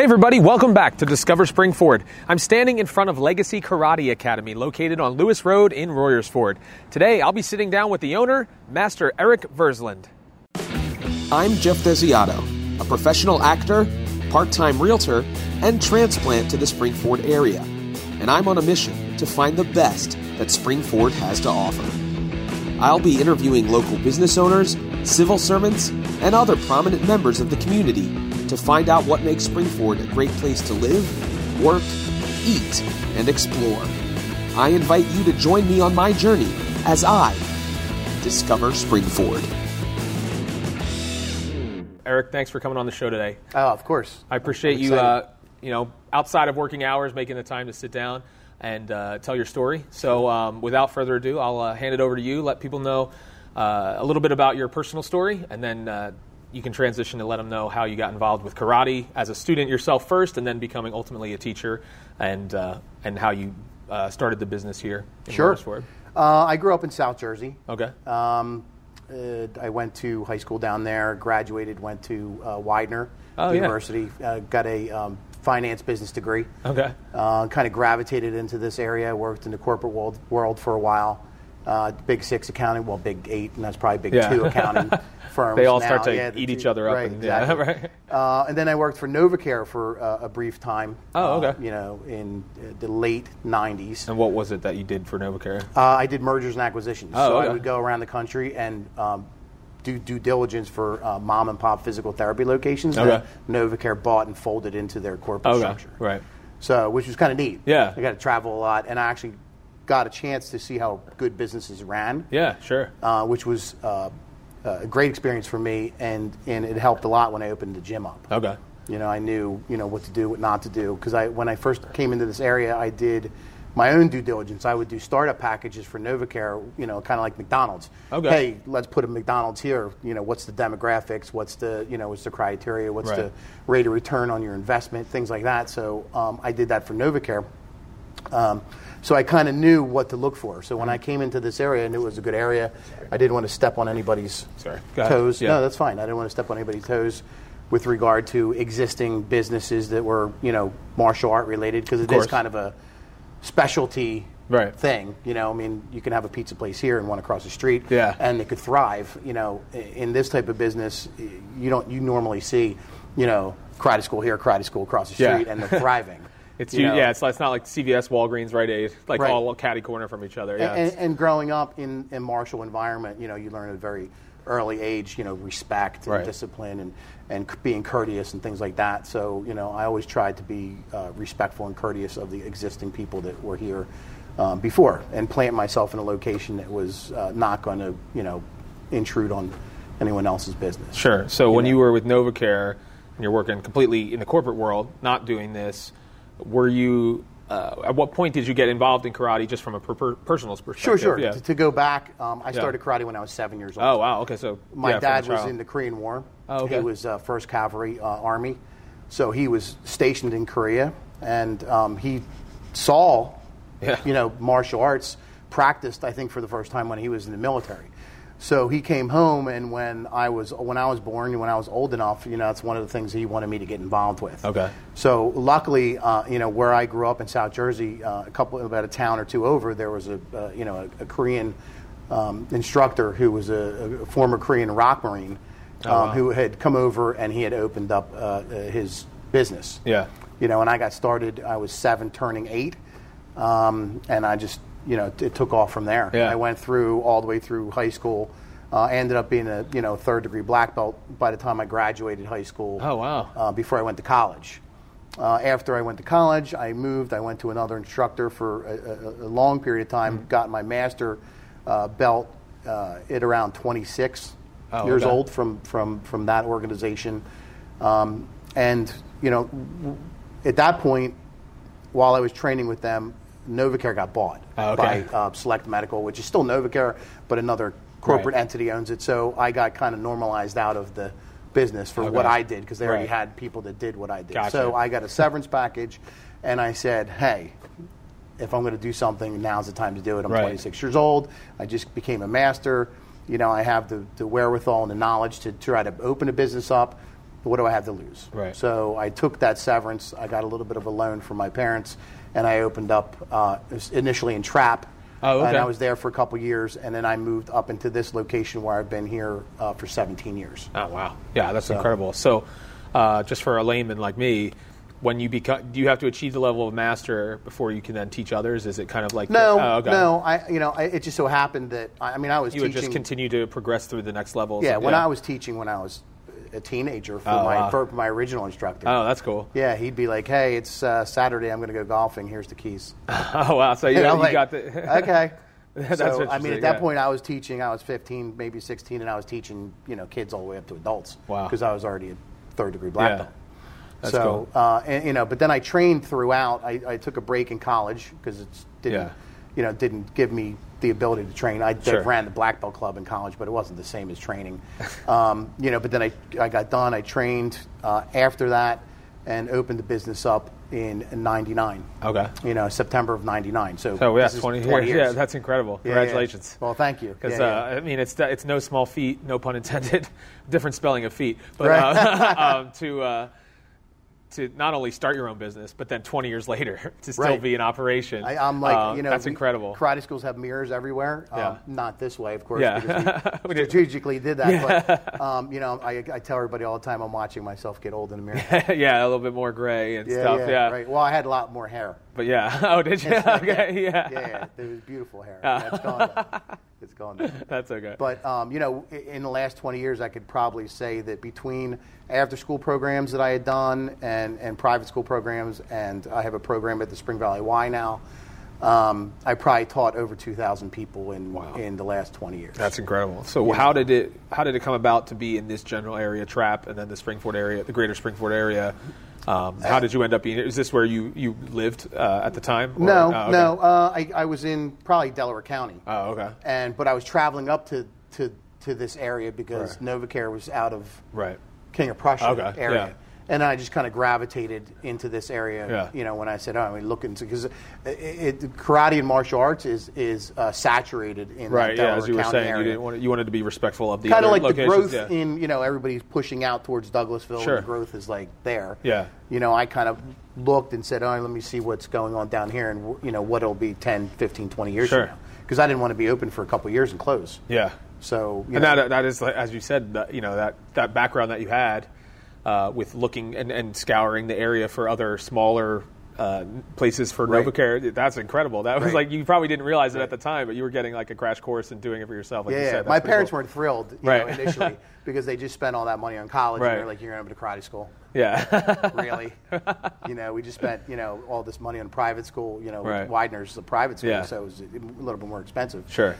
Hey, everybody, welcome back to Discover Spring Ford. I'm standing in front of Legacy Karate Academy, located on Lewis Road in Royersford. Today, I'll be sitting down with the owner, Master Eric Versland. I'm Jeff Desiato, a professional actor, part time realtor, and transplant to the Spring Ford area. And I'm on a mission to find the best that Spring Ford has to offer. I'll be interviewing local business owners, civil servants, and other prominent members of the community to find out what makes Springford a great place to live, work, eat, and explore. I invite you to join me on my journey as I discover Springford. Eric, thanks for coming on the show today. Oh, of course. I appreciate I'm you, uh, you know, outside of working hours, making the time to sit down and uh, tell your story. So, um, without further ado, I'll uh, hand it over to you. Let people know uh, a little bit about your personal story, and then uh, you can transition to let them know how you got involved with karate as a student yourself first, and then becoming ultimately a teacher, and uh, and how you uh, started the business here. In Sure. Uh, I grew up in South Jersey. Okay. Um, uh, I went to high school down there, graduated, went to uh, Widener Oh, yeah. University, uh, got a um, finance business degree. Okay. Uh, kind of gravitated into this area, worked in the corporate world, world for a while. Uh, big six accounting, well, big eight, and that's probably big Yeah. two accounting firms. They all now. start to Yeah, eat two- each other up Right, and- yeah, right. Uh, and then I worked for Novacare for uh, a brief time. Oh, uh, okay. you know, in uh, the late 90s. And what was it that you did for Novacare? Uh, I did mergers and acquisitions. Oh, so okay. I would go around the country and um, do due diligence for uh, mom and pop physical therapy locations that Novacare bought and folded into their corporate Okay. structure. Right. So, which was kind of neat. Yeah. I got to travel a lot, and I actually got a chance to see how good businesses ran, Yeah. Sure. uh, which was uh, a great experience for me, and, and it helped a lot when I opened the gym up. Okay. You know, I knew you know what to do, what not to do. Because I, when I first came into this area, I did my own due diligence. I would do startup packages for Novacare. You know, kind of like McDonald's. Okay. Hey, let's put a McDonald's here. You know, what's the demographics? What's the you know what's the criteria? What's Right. the rate of return on your investment? Things like that. So um, I did that for Novacare. Um, so I kind of knew what to look for. So when I came into this area, I knew it was a good area. I didn't want to step on anybody's Sorry. Toes. Yeah. No, that's fine. I didn't want to step on anybody's toes with regard to existing businesses that were, you know, martial art related because it is kind of a specialty Right. thing. You know, I mean, you can have a pizza place here and one across the street, Yeah. and they could thrive. You know, in this type of business, you don't you normally see, you know, karate school here, karate school across the Yeah. street, and they're thriving. It's you you, know. yeah. It's, it's not like CVS, Walgreens, Rite Aid, like Right. all catty corner from each other. Yeah. and, it's- and growing up in a martial environment, you know, you learn at a very early age, you know, respect and Right. discipline and, and being courteous and things like that. So, you know, I always tried to be uh, respectful and courteous of the existing people that were here um, before and plant myself in a location that was uh, not going to, you know, intrude on anyone else's business. Sure. So when know. you were with Novacare and you're working completely in the corporate world, not doing this, were you? Uh, at what point did you get involved in karate, just from a per- per- personal perspective? Sure, sure. Yeah. To, to go back, um, I started karate when I was seven years old. Oh wow. Okay. So My yeah, dad was in the Korean War. Oh, okay. He was uh, First Cavalry uh, Army, so he was stationed in Korea, and um, he saw, Yeah. you know, martial arts practiced. I think for the first time when he was in the military. So he came home, and when I was when I was born, and when I was old enough, you know, that's one of the things he wanted me to get involved with. Okay. So luckily, uh, you know, where I grew up in South Jersey, uh, a couple about a town or two over, there was a uh, you know a, a Korean um, instructor who was a, a former Korean ROK marine um, wow. who had come over and he had opened up uh, uh, his business. Yeah. You know, when I got started, I was seven, turning eight, um, and I just you know it took off from there. Yeah. I went through all the way through high school. Uh, I ended up being a you know third degree black belt by the time I graduated high school Oh wow. uh, before I went to college. Uh, after I went to college, I moved. I went to another instructor for a, a, a long period of time. Mm-hmm. Got my master uh, belt uh, at around 26 Oh, years okay. old from from from that organization. Um, and you know, w- at that point, while I was training with them, Novacare got bought Oh, okay. by uh, Select Medical, which is still Novacare, but another corporate Right. entity owns it. So I got kind of normalized out of the business for Okay. what I did because they already had people that did what I did. Gotcha. So I got a severance package, and I said, "Hey, if I'm going to do something, now's the time to do it. I'm Right. 26 years old. I just became a master. You know, I have the, the wherewithal and the knowledge to try to open a business up, what do I have to lose? Right. So I took that severance. I got a little bit of a loan from my parents, and I opened up uh, initially in Trappe. Oh, okay. And I was there for a couple years, and then I moved up into this location where I've been here uh, for 17 years. Oh wow, yeah, that's incredible. So, uh, just for a layman like me, when you become, do you have to achieve the level of master before you can then teach others? Is it kind of like No, Oh, okay. no. I, you know, I, it just so happened that I, I mean, I was You would just continue to progress through the next levels. yeah, when I was teaching when I was a teenager for Oh, my wow. for my original instructor. Oh, that's cool. Yeah, he'd be like, "Hey, it's uh, Saturday. I'm going to go golfing. Here's the keys." Oh wow, so you, And I'm you like, got the okay. That's so I mean, at that yeah. point, I was teaching. I was 15, maybe 16, and I was teaching you know kids all the way up to adults. Wow. Because I was already a third degree black Yeah. belt. That's so cool. uh, and, you know, but then I trained throughout. I, I took a break in college because it didn't, Yeah. you know, didn't give me the ability to train. I Sure. ran the black belt club in college, but it wasn't the same as training. um, you know, but then I I got done. I trained uh, after that and opened the business up in '99. Okay. You know, September of '99. So So yeah, 20, 20 years. years. Yeah, that's incredible. Yeah, yeah. Congratulations. Well, thank you. Because Yeah, yeah. uh, I mean, it's it's no small feat, no pun intended. Different spelling of feet, but Right. uh, um, to uh, to not only start your own business, but then 20 years later to still Right. be in operation. I, I'm like, um, you know, that's we- incredible. Karate schools have mirrors everywhere. Um, Yeah. not this way, of course. Yeah. because We we strategically did that. But um, you know, I, I tell everybody all the time, I'm watching myself get old in the mirror. yeah, a little bit more gray and yeah, stuff. yeah, Yeah, right. Well, I had a lot more hair. But yeah. Oh, did you? okay. Yeah. yeah, yeah. It was beautiful hair. Yeah, it's gone. Now. It's gone. Now. That's okay. But um, you know, in the last 20 years, I could probably say that between after-school programs that I had done and, and private school programs, and I have a program at the Spring Valley Y now, um, I probably taught over 2,000 people in Wow. in the last 20 years. That's incredible. So how did it how did it come about to be in this general area, Trappe, and then the Springford area, the greater Springford area? Um, how did you end up being? Is this where you you lived uh, at the time? or- no, oh, okay. no. Uh, I, I was in probably Delaware County, Oh, okay. and but I was traveling up to to, to this area because Right. NovaCare was out of Right. King of Prussia Okay, area. And I just kind of gravitated into this area, Yeah. you know, when I said, oh, I mean, look into, because karate and martial arts is, is uh, saturated in Right. that Yeah. As you were saying, you area. didn't want you wanted to be respectful of the kind of like the locations. growth yeah. in, you know, everybody's pushing out towards Douglasville, Sure. and the growth is like there. Yeah. You know, I kind of looked and said, oh, let me see what's going on down here and, you know, what it'll be 10, 15, 20 years Sure. from now. Because I didn't want to be open for a couple years and close. yeah. So, you And know, that, that is, as you said, that, you know that, that background that you had uh, with looking and, and scouring the area for other smaller uh, places for Right. NovaCare. That's incredible. That was Right. like you probably didn't realize it at the time, but you were getting like a crash course and doing it for yourself. Like you Yeah, said. That's my parents cool. weren't thrilled you Right. know, initially because they just spent all that money on college Right. and they're like, "You're going to karate school." Yeah. Really? you know, we just spent you know all this money on private school. You know, Right. Widener's a private school, Yeah. so it was a little bit more expensive. sure.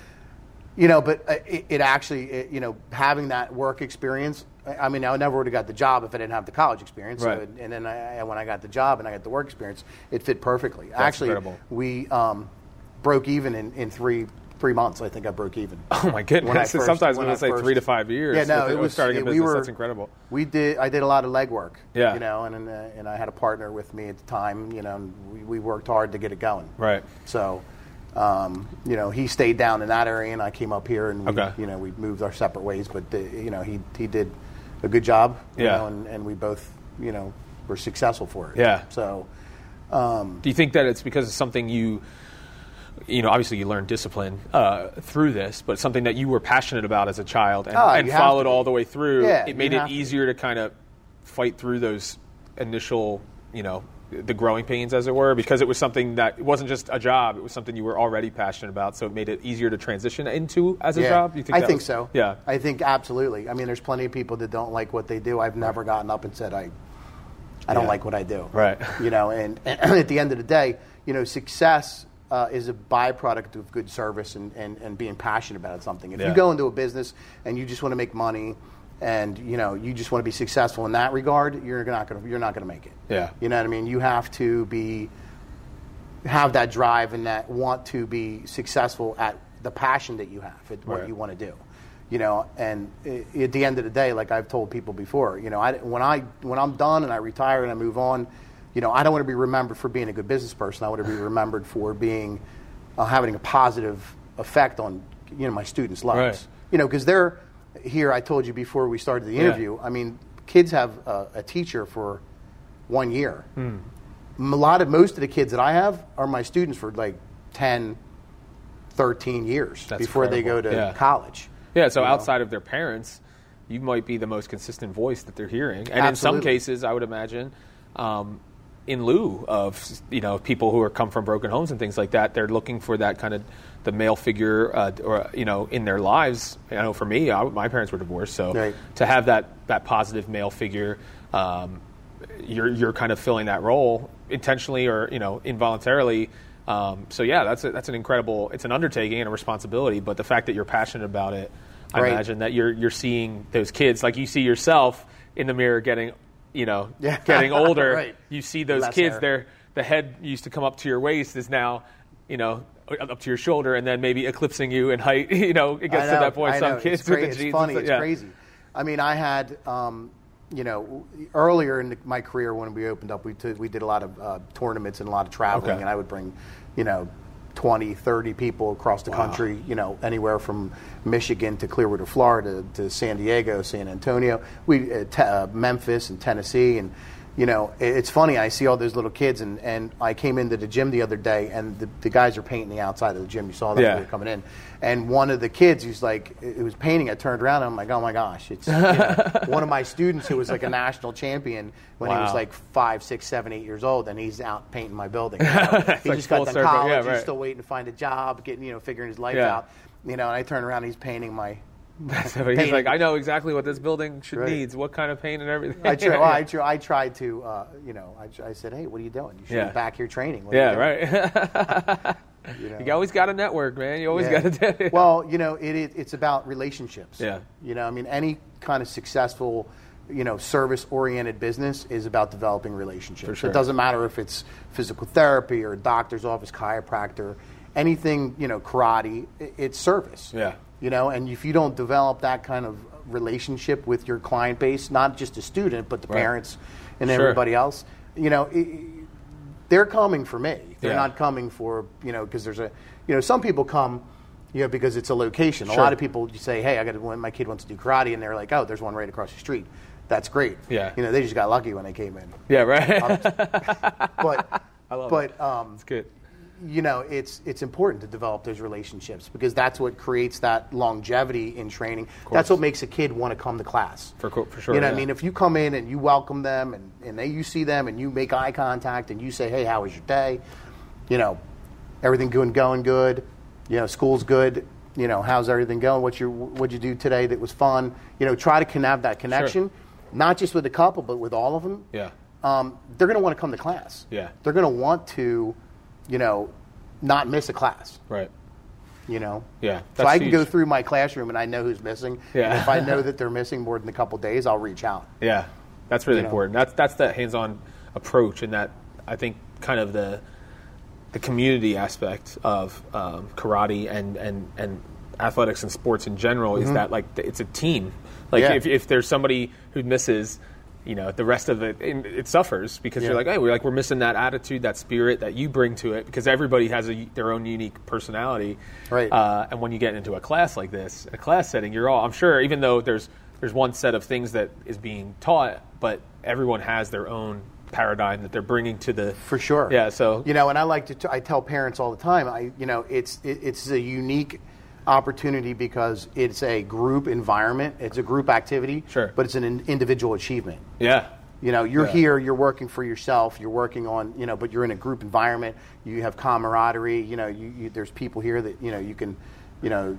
You know, but uh, it, it actually, it, you know, having that work experience. I I mean, I never would have got the job if I didn't have the college experience. Right. So, and then I, when I got the job and I got the work experience, it fit perfectly. actually, incredible. we um, broke even in, in three three months. I think I broke even. Oh my goodness! When I first- Sometimes when I would say first- three to five years. Yeah, no, it was starting a we were- That's incredible. We did. I did a lot of legwork. Yeah. You know, and and, uh, and I had a partner with me at the time. You know, and we, we worked hard to get it going. Right. So, um, you know, he stayed down in that area, and I came up here, and we, Okay. you know, we moved our separate ways. But uh, you know, he he did a good job. You Yeah. Know, and, and we both, you know, were successful for it. Yeah. So. Do you think that it's because of something you, you know, obviously you learned discipline uh, through this, but something that you were passionate about as a child and, Ah, and followed all the way through? Yeah, it made it have to. easier to kind of fight through those initial, you know, the growing pains, as it were, because it was something that it wasn't just a job; it was something you were already passionate about. So it made it easier to transition into as a Yeah. job. You think I think was- so. Yeah. I think absolutely. I mean, there's plenty of people that don't like what they do. I've never gotten up and said I, I don't Yeah. like what I do. Right. You know, and, and at the end of the day, you know, success uh, is a byproduct of good service and, and, and being passionate about something. If Yeah. you go into a business and you just want to make money, and you know you just want to be successful in that regard, you're not going to you're not going to make it. Yeah. You know what I mean? You have to be have that drive and that want to be successful at the passion that you have at what Right. you want to do you know and at the end of the day like i've told people before you know I, when i when i'm done and i retire and i move on you know i don't want to be remembered for being a good business person i want to be remembered for being uh, having a positive effect on you know my students lives Right. you know because they're here i told you before we started the Yeah. interview i mean kids have a, a teacher for one year. Hmm. A lot of most of the kids that I have are my students for like 10, 13 years That's before they go to Yeah. college. Yeah, so you know? outside of their parents, you might be the most consistent voice that they're hearing, and in some cases, I would imagine, um, in lieu of you know people who are come from broken homes and things like that, they're looking for that kind of the male figure, uh, or you know, in their lives. I know for me, I, my parents were divorced, so Right. to have that that positive male figure. Um, you're you're kind of filling that role intentionally or you know involuntarily. Um, so yeah, that's a, that's an incredible. It's an undertaking and a responsibility, but the fact that you're passionate about it, I Right. imagine that you're you're seeing those kids like you see yourself in the mirror getting, you know, Yeah. getting older. Right. You see those Less kids. hair. Their the head used to come up to your waist is now, you know. Up to your shoulder, and then maybe eclipsing you in height. You know, it gets I to that point. I Some know. kids it's, with the it's jeans. funny. It's stuff. Yeah. crazy. I mean, I had, um, you know, earlier in my career when we opened up, we, t- we did a lot of uh, tournaments and a lot of traveling, Okay. and I would bring, you know, 20, 30 people across the Wow. country, you know, anywhere from Michigan to Clearwater, Florida to San Diego, San Antonio, we uh, te- uh, Memphis and Tennessee, and you know, it's funny. I see all those little kids, and, and I came into the gym the other day, and the, the guys are painting the outside of the gym. You saw them Yeah. when they were coming in, and one of the kids, who's like, it was painting. I turned around, and I'm like, oh my gosh, it's you know, one of my students who was like a national champion when he was like five, six, seven, eight years old, and he's out painting my building. You know? he like just got circle. college. Yeah, He's still waiting to find a job, getting you know, figuring his life Yeah. out. You know, and I turn around, he's painting my. So he's like, I know exactly what this building should Right. needs, what kind of paint and everything. I, try, well, I, I tried to, uh, you know, I, I said, hey, what are you doing? You should Yeah. be back here training. What yeah, right. You know? you always got to network, man. You always Yeah. got to do. Well, you know, it, it, it's about relationships. Yeah. You know, I mean, any kind of successful, you know, service-oriented business is about developing relationships. For sure. It doesn't matter if it's physical therapy or doctor's office, chiropractor, anything, you know, karate. it's service. Yeah. You know, and if you don't develop that kind of relationship with your client base, not just the student, but the Right. parents and Sure. everybody else, you know, i they're coming for me. They're Yeah. not coming for you know because there's a you know some people come you know because it's a location. A lot of people say, hey, I got to, when my kid wants to do karate, and they're like, oh, there's one right across the street. That's great. Yeah. You know, they just got lucky when they came in. yeah, right. But I love but it. um, it's good. You know, it's it's important to develop those relationships because that's what creates that longevity in training. That's what makes a kid want to come to class. For for sure, You know, what yeah. I mean, if you come in and you welcome them and and they you see them and you make eye contact and you say, hey, how was your day? You know, everything going going good. You know, school's good. You know, how's everything going? What you what'd you do today that was fun? You know, try to have that connection, not just with a couple, but with all of them Yeah. um, they're going to want to come to class. Yeah. They're going to want to, you know, not miss a class. Right. You know. Yeah, So I can go through my classroom and I know who's missing. Yeah. And if I know that they're missing more than a couple days, I'll reach out. Yeah, that's really You know. important. That's that's that hands-on approach, and that I think kind of the the community aspect of um, karate and, and and athletics and sports in general is that like it's a team. Like Mm-hmm. Yeah. if if there's somebody who misses. You know, the rest of it, it suffers because you're like, hey, we're like we're missing that attitude, that spirit that you bring to it, because everybody has a, their own unique personality. Right. Uh, and when you get into a class like this, a class setting, you're all I'm sure, even though there's there's one set of things that is being taught, but everyone has their own paradigm that they're bringing to the For sure. Yeah. So You know, and I like to. T- I tell parents all the time. I, you know, it's it, it's a unique opportunity because it's a group environment. It's a group activity. Sure. But it's an individual achievement. yeah, You know, you're Yeah. here, you're working for yourself, you're working on, you know, but you're in a group environment. You have camaraderie. You know, you, you, there's people here that you know you can, you know,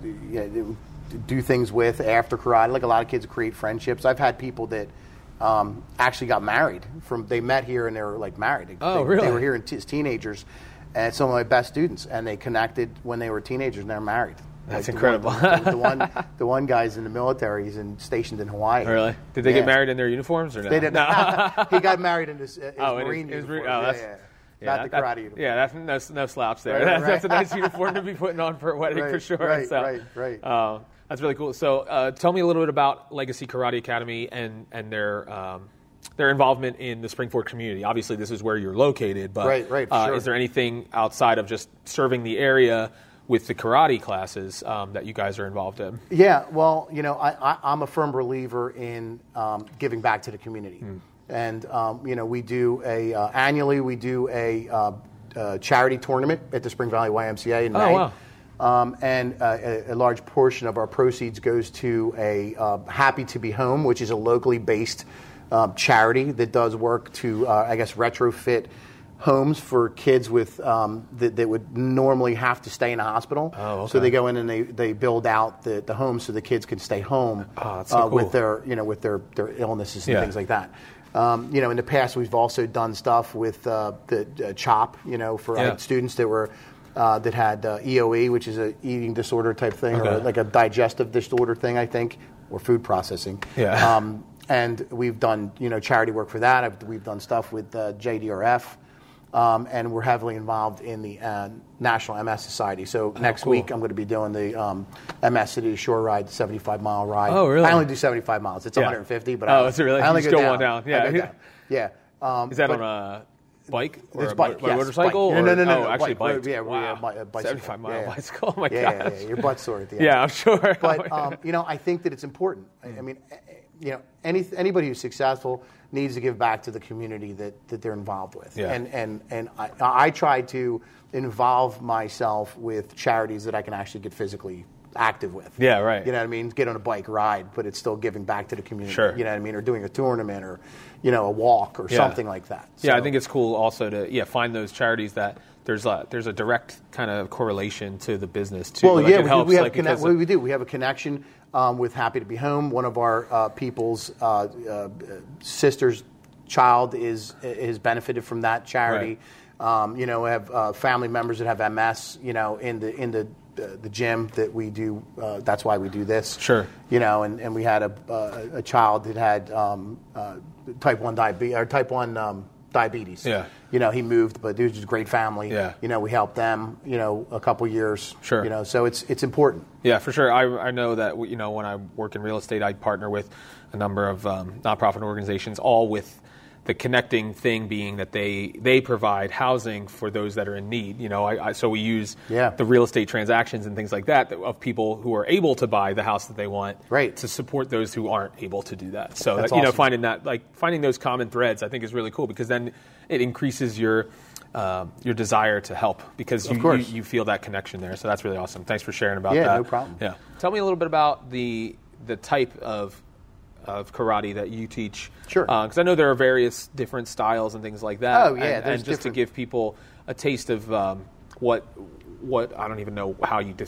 do things with after karate. Like a lot of kids create friendships. I've had people that um, actually got married from they met here and they were like married. They, Oh, they, really? They were here t- as teenagers, and some of my best students, and they connected when they were teenagers and they're married. That's the incredible. One, the, the one, the one guy's in the military. He's in, stationed in Hawaii. really. Did they Yeah. get married in their uniforms or no? They didn't. No. he got married in his, uh, his Oh, Marine his uniform. Marine- oh, yeah, that's- yeah. Yeah, Not the that- karate uniform. Yeah, that's no, no slouch there. Right, that's, right, that's a nice uniform to be putting on for a wedding for sure. right, so, right, right. Uh, that's really cool. So, uh, tell me a little bit about Legacy Karate Academy and and their um, their involvement in the Springford community. Obviously, this is where you're located, but Right, right, uh, sure. is there anything outside of just serving the area with the karate classes um, that you guys are involved in. Yeah, well, you know, I, I, I'm a firm believer in um, giving back to the community, and um, you know, we do a uh, annually we do a uh, uh, charity tournament at the Spring Valley YMCA in Oh, May. wow. Um, and uh, a, a large portion of our proceeds goes to a uh, Happy to Be Home, which is a locally based um, charity that does work to, uh, I guess, retrofit homes for kids with um, that, that would normally have to stay in a hospital. Oh, So they go in and they, they build out the, the homes so the kids can stay home Oh, so uh, cool. with their you know with their, their illnesses and Yeah. things like that. Um, you know, in the past, we've also done stuff with uh, the uh, CHOP. You know, for Yeah. students that were uh, that had uh, EOE, which is a eating disorder type thing, or like a digestive disorder thing, I think, or food processing. Yeah. Um, and we've done you know charity work for that. I've, we've done stuff with uh, JDRF. Um, and we're heavily involved in the uh, National MS Society. So next Oh, cool. week I'm going to be doing the um, MS City Shore Ride, 75 mile ride. Oh, really? I only do 75 miles. It's Yeah. 150, but Oh, I, is it really? I only You go down. down. Yeah. down. Yeah. Um, Is that on a bike or It's a bike, mo- yes, motorcycle? bike. No, no, no, no, oh, no, actually bike. bike. Yeah, wow. yeah, bicycle. 75 mile Yeah, yeah. bicycle. Oh my yeah, gosh. yeah, yeah, your butt's sore at the end. Yeah, I'm sure. But um, you know, I think that it's important. I, I mean, you know, any anybody who's successful needs to give back to the community that, that they're involved with. Yeah. And and and I, I try to involve myself with charities that I can actually get physically active with. Yeah, right. You know what I mean? Get on a bike ride, but it's still giving back to the community. Sure. You know what I mean? Or doing a tournament, or you know, a walk, or Yeah. something like that. Yeah, I think it's cool also to yeah find those charities that there's a there's a direct kind of correlation to the business too. Well, Like, yeah, it we, helps, we have like, because well, we do. We have a connection um, with Happy to Be Home. One of our uh, people's uh, uh, sisters' child is is benefited from that charity. Um, you know, we have uh, family members that have MS. You know, in the in the uh, the gym that we do. Uh, that's why we do this. Sure. You know, and, and we had a uh, a child that had um, uh, type one diabetes or type one um, diabetes. Yeah. You know, he moved, but it was just a great family. Yeah. You know, we helped them. You know, a couple years. Sure. You know, so it's it's important. Yeah, for sure. I, I know that you know when I work in real estate, I partner with a number of um, nonprofit organizations, all with the connecting thing being that they they provide housing for those that are in need. You know, I, I, so we use Yeah. the real estate transactions and things like that that- of people who are able to buy the house that they want Right. to support those who aren't able to do that. So That's that, you know, finding that like finding those common threads, I think is really cool because then it increases your um, your desire to help because you, Of course. you you feel that connection there. So that's really awesome. Thanks for sharing about Yeah, that. no problem. Yeah. Tell me a little bit about the the type of of karate that you teach. Sure. Because I know there are various different styles and things like that. Oh, yeah, And, and just to give people a taste of um, what what I don't even know how you. De-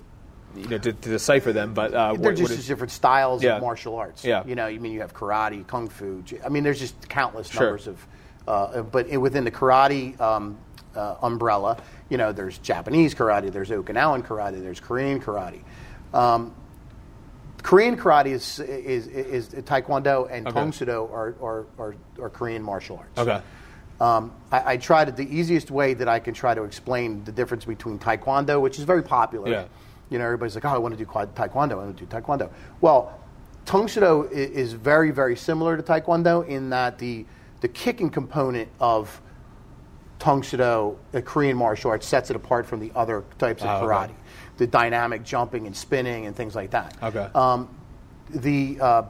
you know, to, to decipher them, but uh, They're what, just what is, different styles Yeah. of martial arts. Yeah. You know, you mean you have karate, kung fu. I mean, there's just countless Sure. numbers of. Uh, but within the karate um, uh, umbrella, you know, there's Japanese karate, there's Okinawan karate, there's Korean karate. Um, Korean karate is is, is, Taekwondo and Okay. Are, are, are, are Korean martial arts. okay. Um, I, I try to the easiest way that I can try to explain the difference between Taekwondo, which is very popular. Yeah. You know, everybody's like, "Oh, I want to do Taekwondo. I want to do Taekwondo." Well, Tang Soo Do is very, very similar to Taekwondo in that the the kicking component of Tang Soo Do, the Korean martial arts, sets it apart from the other types of Oh, karate. okay. The dynamic jumping and spinning and things like that. Okay. Um, the uh,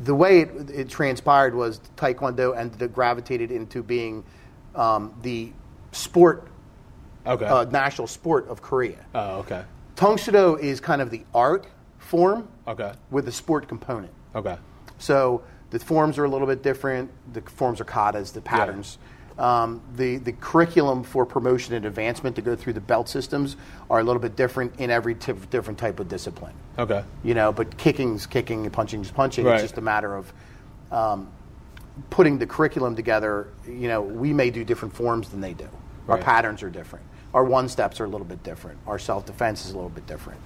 the way it, it transpired was Taekwondo ended up gravitated into being um, the sport, Okay. uh, national sport of Korea. oh, okay. Tang Soo Do is kind of the art form Okay. with a sport component. Okay. So the forms are a little bit different. The forms are katas, the patterns. Um, the, the curriculum for promotion and advancement to go through the belt systems are a little bit different in every t- different type of discipline. Okay. You know, but kicking's kicking and punching's punching. Right. It's just a matter of um, putting the curriculum together. You know, we may do different forms than they do. Our patterns are different. Our one steps are a little bit different. Our self defense is a little bit different.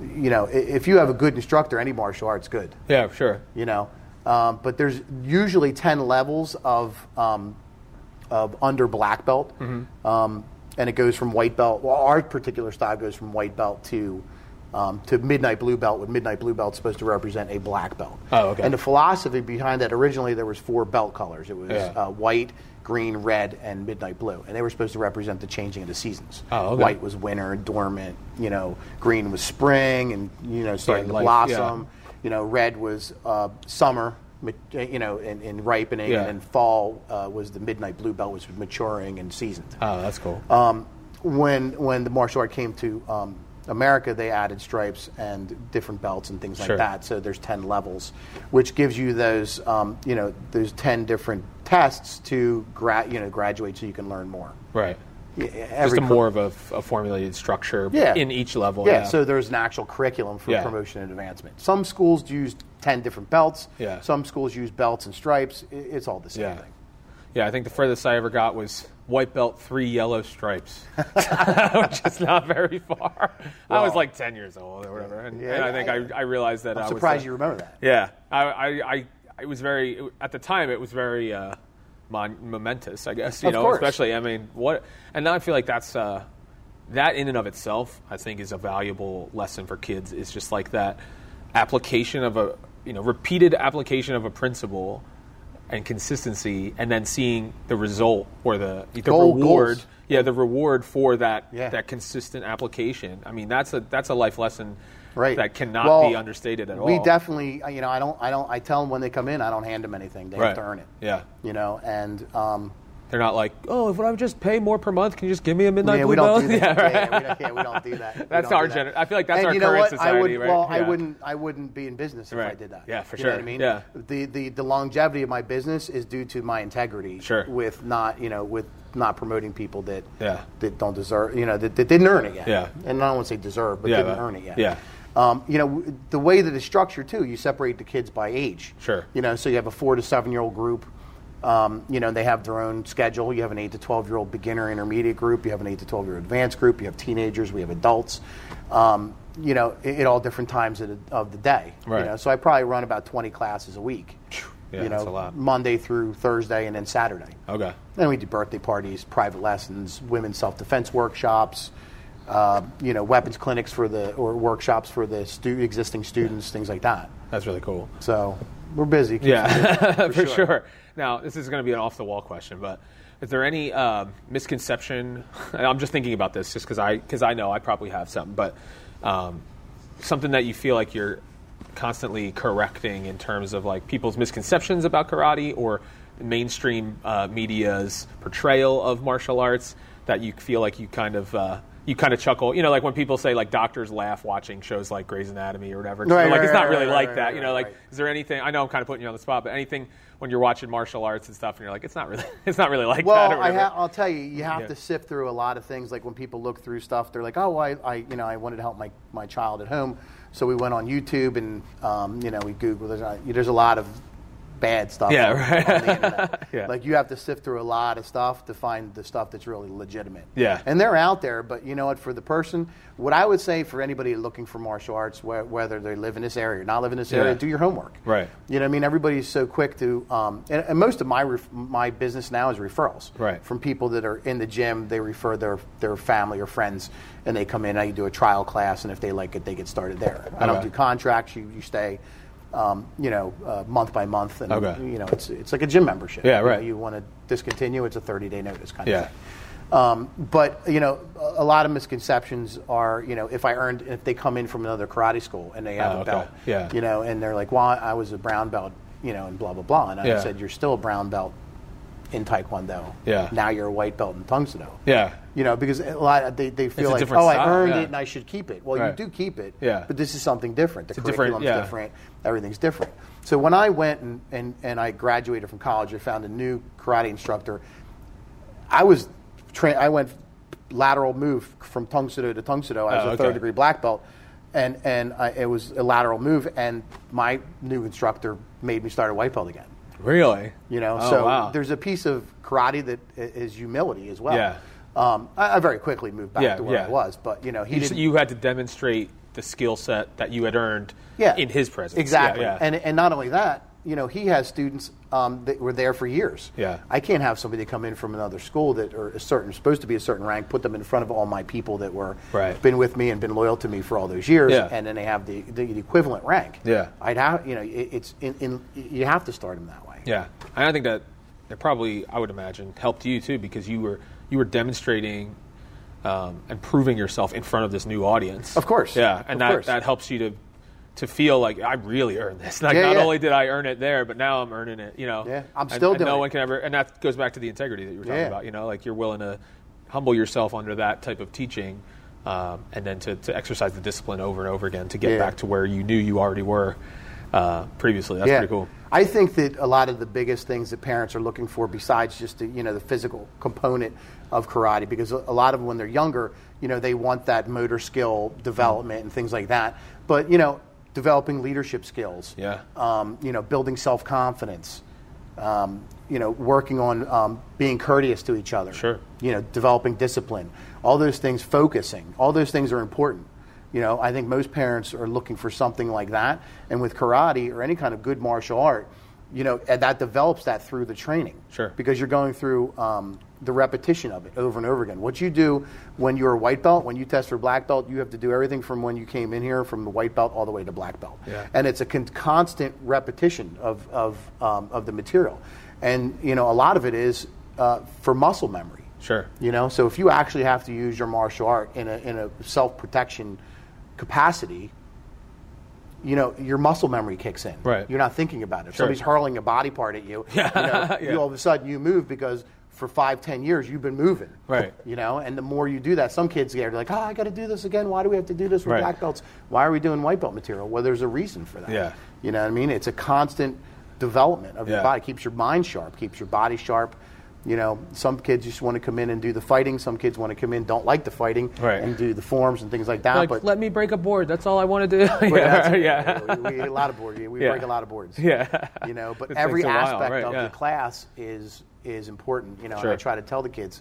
You know, if you have a good instructor, any martial art's good Yeah, sure. you know. Um, but there's usually 10 levels of, um, of under black belt. Um, and it goes from white belt, well, our particular style goes from white belt to um, to midnight blue belt, With midnight blue belt supposed to represent a black belt. Oh, okay. And the philosophy behind that originally there was four belt colors. It was Yeah. uh, white, green, red, and midnight blue, and they were supposed to represent the changing of the seasons. Oh, okay. White was winter, dormant. You know, green was spring, and you know starting to life, blossom. You know, red was uh, summer. Ma- You know, in, and ripening, Yeah. and then fall uh, was the midnight blue belt, which was maturing and seasoned Oh, that's cool. um, when when the martial art came to um, America, they added stripes and different belts and things like Sure. that. So there's ten levels, which gives you those um, you know those ten different tests to gra- you know graduate so you can learn more. right. Yeah, Just a more of a, a formulated structure Yeah. in each level. yeah, so there's an actual curriculum for Yeah. promotion and advancement. Some schools use ten different belts. Yeah. Some schools use belts and stripes. It's all the same yeah. thing. Yeah, I think the furthest I ever got was white belt, three yellow stripes, which is not very far. I was like 10 years old or whatever. And, Yeah, and I think I, I realized that I'm I was. surprised you remember that. Yeah, I, I, I, it was very at the time. It was very uh, mon- momentous, I guess. You Of know, course. especially I mean, what? And now I feel like that's uh, that in and of itself. I think is a valuable lesson for kids. Is just like that application of a you know repeated application of a principle and consistency, and then seeing the result or the the Goal- reward. goals. Yeah, the reward for that Yeah. that consistent application. I mean, that's a that's a life lesson Right. that cannot Well, be understated at all. We definitely, uh, you know, I don't, I don't, I tell them when they come in, I don't hand them anything. They Right. have to earn it. Yeah. You know, and um, They're not like, oh, if I would just pay more per month, can you just give me a midnight yeah, blue we don't belt? do that. Yeah, Yeah, right. yeah, we don't, yeah, we don't do that. That's our do that. I feel like that's and our you know current what? society, I would, right? Well, I Yeah. wouldn't, I wouldn't be in business if I did that. Yeah, for you Know sure. what I mean? Yeah. The, the the longevity of my business is due to my integrity. Sure. With not, you know, with not promoting people that Yeah. that don't deserve, you know, that, that didn't earn it yet. Yeah. And I don't want to say deserve, but Yeah, didn't earn it yet. yeah. Um, you know, the way that it's structured too, you separate the kids by age. Sure. You know, so you have a four to seven year old group. Um, you know, they have their own schedule. You have an eight to twelve year old beginner intermediate group. You have an eight to twelve year advanced group. You have teenagers. We have adults. Um, you know, at, all different times of the, of the day. Right. You know, so I probably run about twenty classes a week. Yeah, you know, that's a lot. Monday through Thursday, and then Saturday. Okay. Then we do birthday parties, private lessons, women's self defense workshops, uh, you know, weapons clinics for the or workshops for the stu- existing students, things like that. That's really cool. So we're busy. Yeah, for, sure. sure. Now, this is going to be an off the wall question, but is there any um misconception? And I'm just thinking about this just because I because I know I probably have some, but um, something that you feel like you're constantly correcting in terms of like people's misconceptions about karate or mainstream uh, media's portrayal of martial arts that you feel like you kind of uh, you kind of chuckle, you know, like when people say like doctors laugh watching shows like Grey's Anatomy or whatever. Right, like right, it's not really right, like that, you know. Like, is there anything? I know I'm kind of putting you on the spot, but anything when you're watching martial arts and stuff, and you're like, it's not really, it's not really like that. Well, I whatever. ha- I'll tell you, you have Yeah. to sift through a lot of things. Like when people look through stuff, they're like, "Oh, I, I you know, I wanted to help my, my child at home, so we went on YouTube and, um, you know, we Googled. There's there's a lot of bad stuff. Yeah, on, right. on the internet. Yeah. Like you have to sift through a lot of stuff to find the stuff that's really legitimate. Yeah. and they're out there. But you know what? For the person, what I would say for anybody looking for martial arts, wh- whether they live in this area or not live in this area, do your homework. Right. You know, what I mean, everybody's so quick to, um, and, and most of my ref- my business now is referrals. Right. From people that are in the gym, they refer their their family or friends, and they come in. I do a trial class, and if they like it, they get started there. I don't Okay. do contracts. You you stay. Um, you know, uh, month by month, and Okay. you know, it's it's like a gym membership. Yeah, You know, right. You, want to discontinue, it's a thirty day notice kind Yeah. of thing. Um, but you know, a a lot of misconceptions are, you know, if I earned, if they come in from another karate school and they have Oh, a okay. belt, Yeah. you know, and they're like, well, I was a brown belt, you know, and blah blah blah, and I Yeah. said, you're still a brown belt in Taekwondo. Yeah. Now you're a white belt in Tang Soo Yeah. You know, because a lot they, they feel like, different oh, I earned yeah. it and I should keep it. Well, Right. you do keep it, Yeah. but this is something different. The a different- curriculum's yeah. different. Everything's different. So when I went and, and, and I graduated from college, I found a new karate instructor. I was tra- I went lateral move from Tang Soo to Tang Soo I was Oh, a okay. third degree black belt, and and I, it was a lateral move. And my new instructor made me start a white belt again. Really? You know, Oh, so wow. there's a piece of karate that is humility as well. Yeah. Um, I, I very quickly moved back Yeah, to where yeah. I was, but you know, he You, you had to demonstrate the skill set that you had earned yeah, in his presence. Exactly. Yeah, yeah. And and not only that, you know, he has students um, that were there for years. Yeah. I can't have somebody come in from another school that are a certain supposed to be a certain rank, put them in front of all my people that were Right. been with me and been loyal to me for all those years, Yeah. and then they have the, the, the equivalent rank. Yeah. I'd have you know it, it's in, in you have to start them that way. Yeah, and I think that it probably, I would imagine, helped you too because you were you were demonstrating um, and proving yourself in front of this new audience. Of course. Yeah, and that, course. that helps you to to feel like I really earned this. Like Yeah, not yeah. only did I earn it there, but now I'm earning it. You know. Yeah, I'm And- still and doing No it. one can ever, and that goes back to the integrity that you were talking Yeah. about. You know, like you're willing to humble yourself under that type of teaching. Um, and then to, to exercise the discipline over and over again to get back to where you knew you already were uh, previously. That's pretty cool. I think that a lot of the biggest things that parents are looking for, besides just the, you know the physical component of karate, because a lot of them when they're younger, you know, they want that motor skill development and things like that. But you know, developing leadership skills, Yeah. um, you know, building self confidence, um, you know, working on um, being courteous to each other, Sure. you know, developing discipline, all those things, focusing, all those things are important. You know, I think most parents are looking for something like that, and with karate or any kind of good martial art, you know, and that develops that through the training. Sure. Because you're going through um, the repetition of it over and over again. What you do when you're a white belt, when you test for black belt, you have to do everything from when you came in here, from the white belt all the way to black belt. Yeah. And it's a con- constant repetition of of um, of the material, and you know, a lot of it is uh, for muscle memory. Sure. You know, so if you actually have to use your martial art in a, in a self protection capacity, you know, your muscle memory kicks in. Right. You're not thinking about it. If Sure. somebody's hurling a body part at you, Yeah. you, know, Yeah. you all of a sudden you move because for five, ten years you've been moving. Right. You know, and the more you do that, some kids get like, oh, I got to do this again. Why do we have to do this with Right. black belts? Why are we doing white belt material? Well, there's a reason for that. Yeah. You know what I mean? It's a constant development of your Yeah. body. Keeps your mind sharp. Keeps your body sharp. You know, some kids just want to come in and do the fighting. Some kids want to come in, don't like the fighting, Right. and do the forms and things like that. Like, but let me break a board. That's all I want to do. but that's- yeah. we, we eat a lot of boards. We Yeah. break a lot of boards. Yeah. You know, but It every takes a while, aspect right, of yeah. the class is is important. You know, Sure. and I try to tell the kids.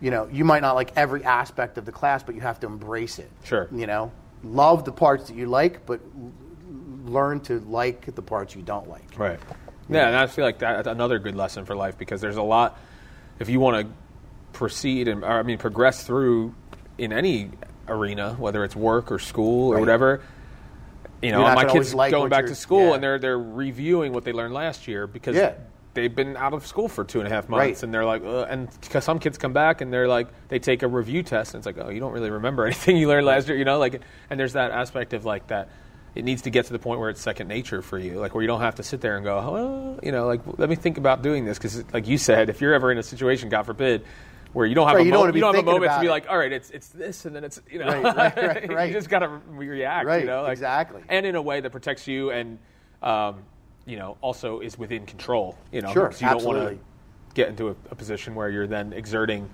You know, you might not like every aspect of the class, but you have to embrace it. Sure. You know, love the parts that you like, but l- learn to like the parts you don't like. Right. Yeah, and I feel like that's another good lesson for life because there's a lot. If you want to proceed and, or, I mean, progress through in any arena, whether it's work or school or Right. whatever, you know, my kids like going back to school yeah. and they're they're reviewing what they learned last year because Yeah. they've been out of school for two and a half months Right. and they're like, uh, and because some kids come back and they're like, they take a review test and it's like, oh, you don't really remember anything you learned last year, you know, like, and there's that aspect of like that. It needs to get to the point where it's second nature for you, like where you don't have to sit there and go, well, you know, like let me think about doing this because, like you said, if you're ever in a situation, God forbid, where you don't have Right, a you don't wanna be you don't have a moment to be it. like, all right, it's it's this and then it's you know, Right, right, right, right. you just got to re- react, Right, you know, like, exactly. and in a way that protects you and um, you know also is within control, you know, Sure, because you don't want to get into a, a position where you're then exerting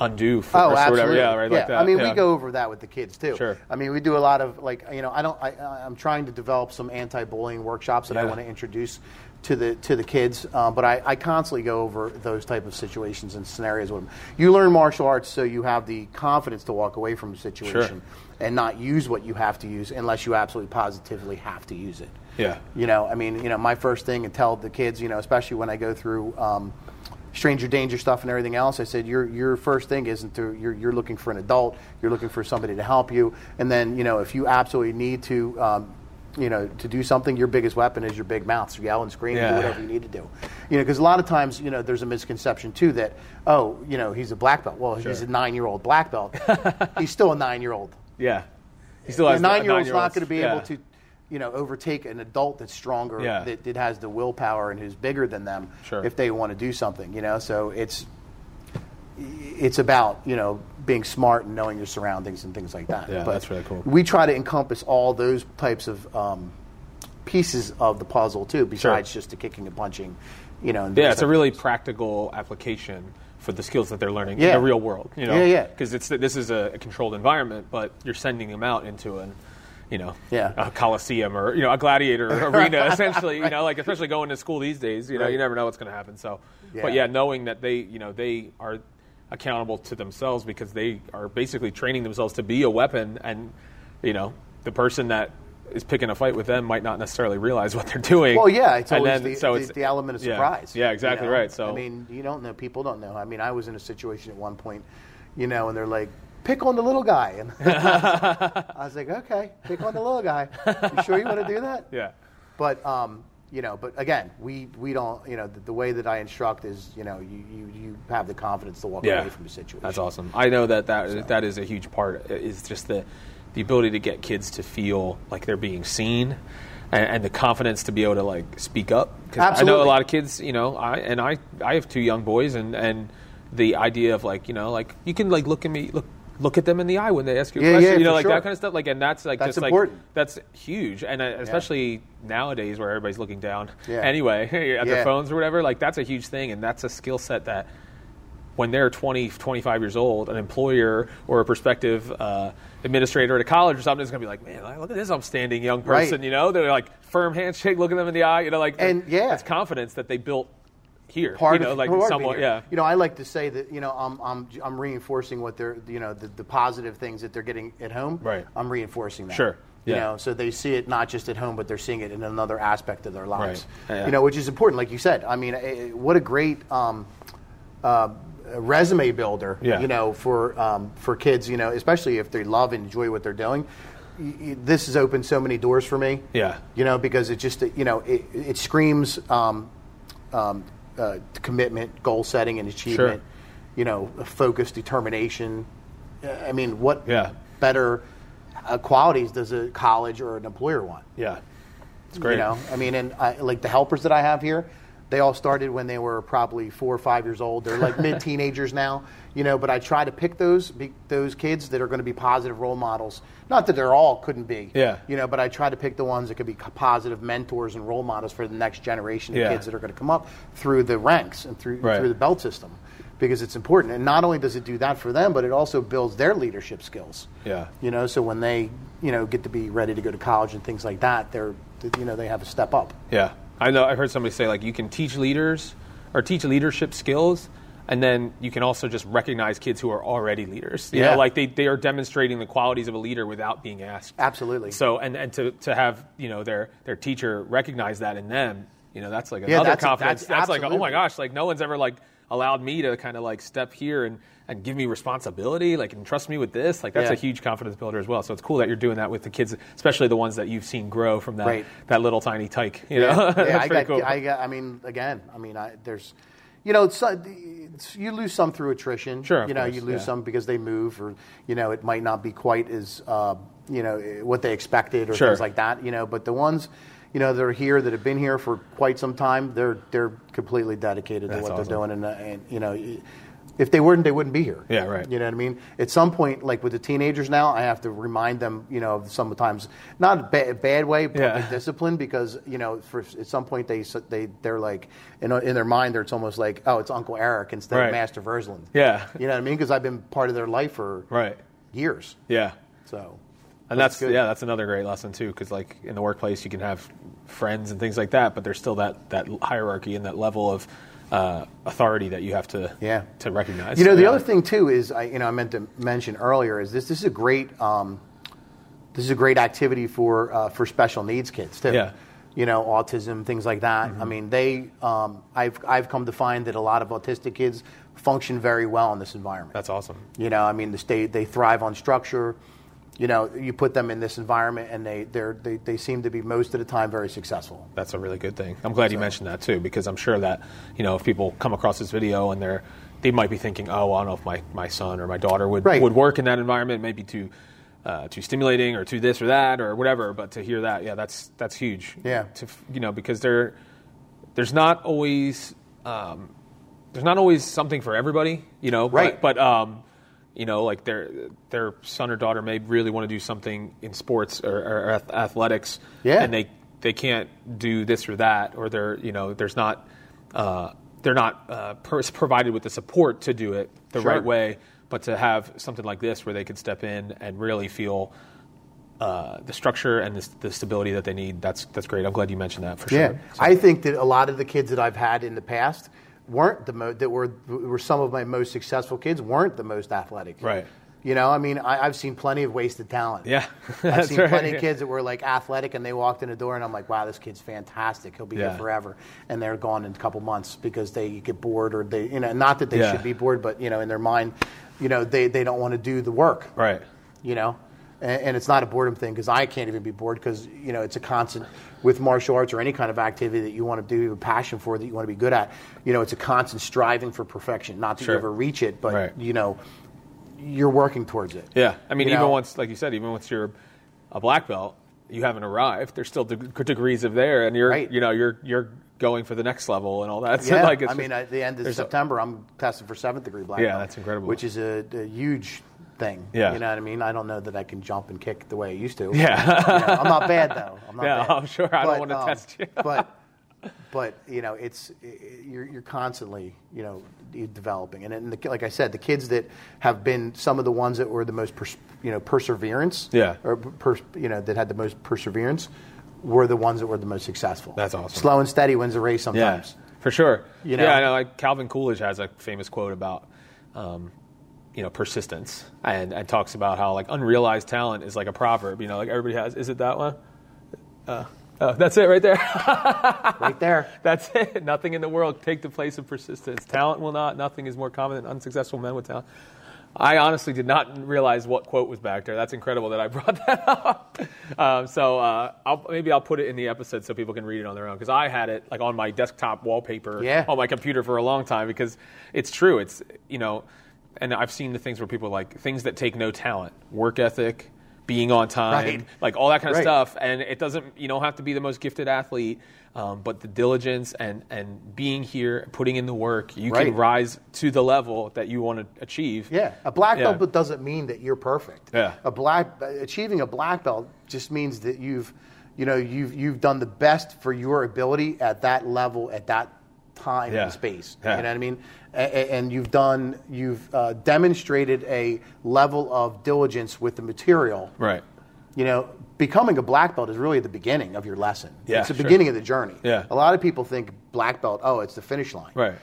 undue Oh, force or absolutely. whatever, yeah, right, like that. I mean, yeah. we go over that with the kids too. Sure. I mean, we do a lot of like, you know, I don't. I, I'm trying to develop some anti-bullying workshops that I want to introduce to the to the kids. Uh, but I, I constantly go over those type of situations and scenarios with them. You learn martial arts so you have the confidence to walk away from a situation and not use what you have to use unless you absolutely positively have to use it. Yeah. You know, I mean, you know, my first thing and tell the kids, you know, especially when I go through um, stranger danger stuff and everything else, I said, your your first thing isn't to you're you're looking for an adult, you're looking for somebody to help you, and then you know if you absolutely need to. Um, you know, to do something, your biggest weapon is your big mouth. So yell and scream, Yeah. do whatever you need to do. You know, because a lot of times, you know, there's a misconception too that, oh, you know, he's a black belt. Well, he's a nine-year-old black belt. he's still a nine-year-old yeah, he still a nine year old's not going to be Yeah. able to, you know, overtake an adult that's stronger, Yeah. that, that has the willpower and who's bigger than them Sure. if they want to do something, you know. So it's it's about you know being smart and knowing your surroundings and things like that. Yeah, but that's really cool. We try to encompass all those types of um, pieces of the puzzle too, besides just the kicking and punching, you know. and Yeah, it's a really practical application for the skills that they're learning in the real world. You know, Yeah, yeah. Because it's this is a controlled environment, but you're sending them out into an, you know, Yeah. a coliseum or you know a gladiator arena essentially. You know, like especially going to school these days. You know, Right. you never know what's going to happen. So, Yeah. but yeah, knowing that they you know they are accountable to themselves because they are basically training themselves to be a weapon and you know the person that is picking a fight with them might not necessarily realize what they're doing. Well, yeah, it's And always then- the, so the, it's- the element of yeah. surprise. Yeah, you exactly know? right. So I mean, you don't know. People don't know. I mean, I was in a situation at one point, you know, and they're like, "Pick on the little guy," and I was like, "Okay, pick on the little guy. You sure you want to do that?" yeah, But um, you know, but again, we we don't. You know, the, the way that I instruct is, you know, you you, you have the confidence to walk yeah, away from the situation. That's awesome. I know that that that is a huge part. Is just the the ability to get kids to feel like they're being seen. And, and the confidence to be able to like speak up. 'Cause I know a lot of kids, you know, I and I, I have two young boys, and and the idea of like, you know, like you can like look at me, look look at them in the eye when they ask you a Yeah, question, yeah, you know, like sure. that kind of stuff. Like, and that's like That's just important. like that's huge, and uh, especially nowadays where everybody's looking down Yeah. anyway at their phones or whatever. Like, that's a huge thing, and that's a skill set that when they're 20, 25 years old, an employer or a prospective uh, administrator at a college or something is going to be like, man, look at this upstanding young person. Right. You know, they're like firm handshake, looking them in the eye. You know, like And, yeah. that's confidence that they built here. part you know, of like somewhat, yeah. You know, I like to say that you know I'm I'm I'm reinforcing what they're you know the, the positive things that they're getting at home. Right. I'm reinforcing that. Sure. Yeah. You know, so they see it not just at home, but they're seeing it in another aspect of their lives. Right. Yeah. You know, which is important, like you said. I mean, eh, what a great. Um, uh, resume builder, Yeah. you know, for um, for kids, you know, especially if they love and enjoy what they're doing. This has opened so many doors for me. Yeah. you know, because it just you know it, it screams um, um, uh, commitment, goal setting, and achievement. You know, focus, determination. I mean, what Yeah. better uh, qualities does a college or an employer want? Yeah. It's great. You know, I mean, and I, like the helpers that I have here, they all started when they were probably four or five years old. They're like mid teenagers now, you know. But I try to pick those be, those kids that are going to be positive role models. Not that they're all couldn't be, Yeah. You know, but I try to pick the ones that could be positive mentors and role models for the next generation of Yeah. kids that are going to come up through the ranks and through Right. through the belt system. Because it's important, and not only does it do that for them, but it also builds their leadership skills. Yeah. You know, so when they, you know, get to be ready to go to college and things like that, they're, you know, they have a step up. Yeah, I know. I've heard somebody say like you can teach leaders or teach leadership skills, and then you can also just recognize kids who are already leaders. You Yeah. know, like they, they are demonstrating the qualities of a leader without being asked. Absolutely. So and, and to, to have you know their their teacher recognize that in them, you know, that's like Yeah, another that's- confidence. that's like oh my gosh, like no one's ever like allowed me to kind of like step here and, and give me responsibility, like and trust me with this. Like that's Yeah. a huge confidence builder as well. So it's cool that you're doing that with the kids, especially the ones that you've seen grow from that Right. that little tiny tyke. You know, yeah, that's I pretty got, cool. I got, I mean, again, I mean, I, there's, you know, it's, it's, you lose some through attrition. Sure, You know, course, you lose yeah. some because they move, or you know, it might not be quite as, uh, you know, what they expected or Sure. things like that. You know, but the ones. You know, that are here that have been here for quite some time. They're they're completely dedicated to what awesome. they're doing, and, uh, and you know, if they weren't, they wouldn't be here. Yeah, right. You know what I mean? At some point, like with the teenagers now, I have to remind them, you know, sometimes not a ba- bad way, but Yeah. discipline because you know, for at some point they they they're like in, in their mind, it's almost like oh, it's Uncle Eric instead Right. of Master Versland. Yeah. you know what I mean? Because I've been part of their life for right. years. Yeah. So, And That's that's, good. yeah, that's another great lesson too, because like in the workplace you can have friends and things like that, but there's still that that hierarchy and that level of uh, authority that you have to Yeah. to recognize. You know, the Yeah. other thing too is, I, you know, I meant to mention earlier is this. This is a great, um, this is a great activity for uh, for special needs kids too. Yeah. Mm-hmm. You know, autism, things like that. I mean, they. Um, I've I've come to find that a lot of autistic kids function very well in this environment. That's awesome. You know, I mean, the state they thrive on structure. You know, you put them in this environment, and they they're, they they seem to be most of the time very successful. That's a really good thing. I'm glad you mentioned that too, because I'm sure that you know if people come across this video and they're they might be thinking, oh, I don't know if my, my son or my daughter would Right. would work in that environment, maybe too uh, too stimulating or too this or that or whatever. But to hear that, yeah, that's that's huge. Yeah. To you know because there there's not always um, there's not always something for everybody, you know. Right. But, but um, you know, like their their son or daughter may really want to do something in sports or, or athletics, Yeah. and they they can't do this or that, or they're you know there's not uh, they're not uh, per- provided with the support to do it the Sure. right way. But to have something like this where they could step in and really feel uh, the structure and the, the stability that they need, that's that's great. I'm glad you mentioned that for Yeah, sure. So- I think that a lot of the kids that I've had in the past weren't the mo- that were were some of my most successful kids weren't the most athletic. Right. You know, I mean, I, I've seen plenty of wasted talent. Yeah, I've seen right. plenty of kids that were like athletic and they walked in the door and I'm like, wow, this kid's fantastic. He'll be Yeah. here forever. And they're gone in a couple months because they get bored or they, you know, not that they Yeah. should be bored, but, you know, in their mind, you know, they, they don't want to do the work Right. you know and, and it's not a boredom thing because i can't even be bored because you know it's a constant with martial arts or any kind of activity that you want to do you have a passion for that you want to be good at you know it's a constant striving for perfection not that Sure. you ever reach it but Right. you know you're working towards it Yeah, I mean, You even know? once, like you said, even once you're a black belt, you haven't arrived. There's still deg- degrees of there, and you're, Right. you know, you're you're going for the next level and all that. So, yeah, like, it's I mean, at the end of September, I'm testing for seventh degree black belt. Yeah, belt. that's incredible. Which is a, a huge thing. Yeah. you know what I mean. I don't know that I can jump and kick the way I used to. Yeah. You know, I'm not bad though. I'm not Yeah, bad. I'm sure. I don't wanna test you. but but you know, it's you're you're constantly you know developing, and, and the, like I said, the kids that have been some of the ones that were the most pers- you know perseverance. Yeah. Or per, you know that had the most perseverance. Were the ones that were the most successful. That's awesome. Slow and steady wins the race sometimes. yeah, for sure. You know? Yeah, I know. Like Calvin Coolidge has a famous quote about, um, you know, persistence, and, and talks about how like unrealized talent is like a proverb. You know, like everybody has. Is it that one? Uh, oh, that's it right there. Right there. That's it. Nothing in the world take the place of persistence. Talent will not. Nothing is more common than unsuccessful men with talent. I honestly did not realize what quote was back there. That's incredible that I brought that up. Um, so uh, I'll, maybe I'll put it in the episode so people can read it on their own because I had it like on my desktop wallpaper Yeah. on my computer for a long time because it's true. It's you know, and I've seen the things where people are like things that take no talent, work ethic, being on time, Right. like all that kind of Right. stuff. And it doesn't you don't have to be the most gifted athlete, um, but the diligence and and being here, putting in the work, you Right. can rise to the level that you want to achieve. Yeah, a black Yeah. belt doesn't mean that you're perfect. Yeah. a black achieving a black belt just means that you've, you know, you've you've done the best for your ability at that level at that time Yeah. and space. Yeah. You know what I mean? And you've done, you've uh, demonstrated a level of diligence with the material. Right. You know, becoming a black belt is really the beginning of your lesson. Yeah, it's the sure. beginning of the journey. Yeah. A lot of people think black belt, oh, it's the finish line Right.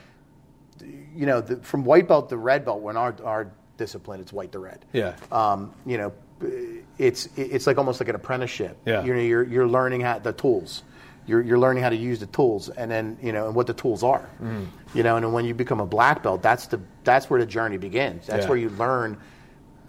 you know, the, from white belt to red belt, when our, our discipline, it's white to red. Yeah. Um, you know, it's it's like almost like an apprenticeship. Yeah. You know, you're you're learning how the tools. You're you're learning how to use the tools, and then you know, and what the tools are. Mm. You know, and then when you become a black belt, that's the that's where the journey begins. That's Yeah. where you learn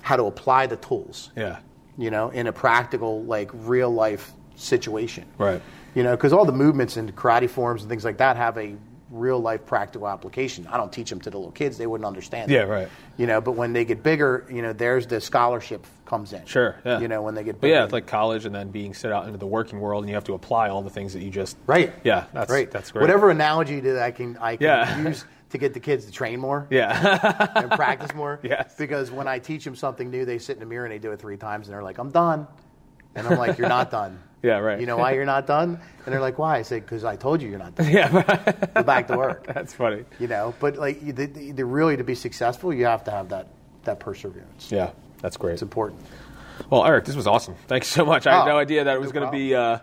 how to apply the tools Yeah. you know, in a practical, like real life situation. Right. You know, because all the movements and karate forms and things like that have a real life practical application. I don't teach them to the little kids; they wouldn't understand. Yeah, right. You know, but when they get bigger, you know, there's the scholarship comes in. Sure. Yeah. You know, when they get yeah, it's like college and then being set out into the working world, and you have to apply all the things that you just right. Yeah, that's right. That's great. Whatever analogy that I can I can Yeah. use to get the kids to train more. Yeah. and practice more. Yes. Because when I teach them something new, they sit in the mirror and they do it three times, and they're like, "I'm done," and I'm like, "You're not done." Yeah, right. You know why you're not done? And they're like, "Why?" I say, "Because I told you you're not done. yeah. Right. Go back to work." That's funny. You know, but like, you- the, the, the really to be successful, you have to have that that perseverance. Yeah. That's great. It's important. Well, Eric, this was awesome. Thanks so much. I had Oh, no idea that it was no going to be, uh,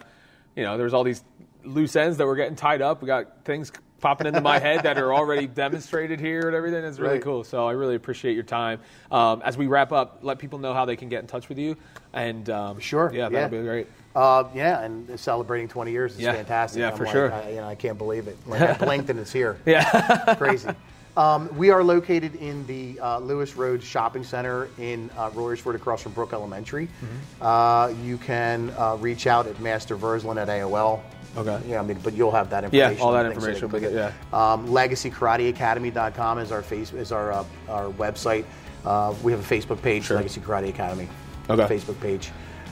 you know, there was all these loose ends that were getting tied up. We got things popping into my head that are already demonstrated here and everything. It's really Right. cool. So I really appreciate your time. Um, as we wrap up, let people know how they can get in touch with you. And um, Sure, yeah, yeah. that'll be great. Uh, yeah, and celebrating 20 years is Yeah. fantastic. Yeah, I'm for like, sure. I, you know, I can't believe it. Like, I blinked and it's here. Yeah. crazy. Um, we are located in the uh, Lewis Road Shopping Center in uh, Royersford, across from Brooke Elementary. Mm-hmm. Uh, you can uh, reach out at Master Versland at AOL. Okay. Yeah, I mean, but you'll have that information. Yeah, all that so information can be- Um, LegacyKarateAcademy.com is our face is our uh, our website. Uh, we have a Facebook page, Sure. Legacy Karate Academy. Okay. Facebook page.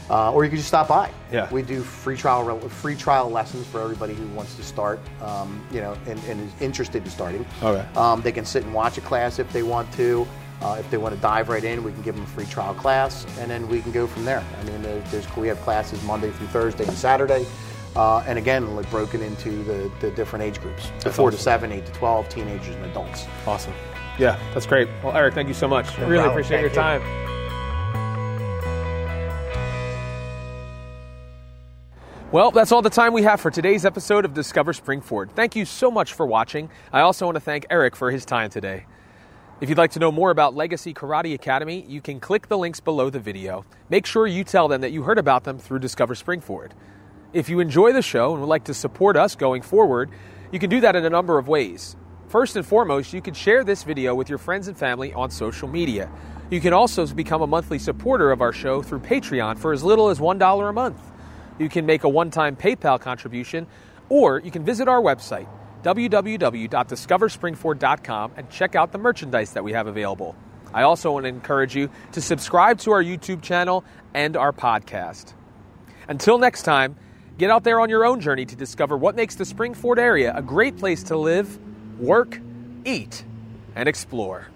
Uh, or you can just stop by. Yeah. We do free trial free trial lessons for everybody who wants to start, um, you know, and, and is interested in starting. Okay. Um, they can sit and watch a class if they want to. Uh, if they want to dive right in, we can give them a free trial class, and then we can go from there. I mean, there's, we have classes Monday through Thursday and Saturday, uh, and again, like broken into the, the different age groups: the four to seven, eight to twelve, teenagers and adults. awesome. Yeah, that's great. Well, Eric, thank you so much. really problem. appreciate your Thank you. time. Well, that's all the time we have for today's episode of Discover Springford. Thank you so much for watching. I also want to thank Eric for his time today. If you'd like to know more about Legacy Karate Academy, you can click the links below the video. Make sure you tell them that you heard about them through Discover Springford. If you enjoy the show and would like to support us going forward, you can do that in a number of ways. First and foremost, you can share this video with your friends and family on social media. You can also become a monthly supporter of our show through Patreon for as little as $1 a month. You can make a one time PayPal contribution, or you can visit our website, www.discoverspringford.com, and check out the merchandise that we have available. I also want to encourage you to subscribe to our YouTube channel and our podcast. Until next time, get out there on your own journey to discover what makes the Springford area a great place to live, work, eat, and explore.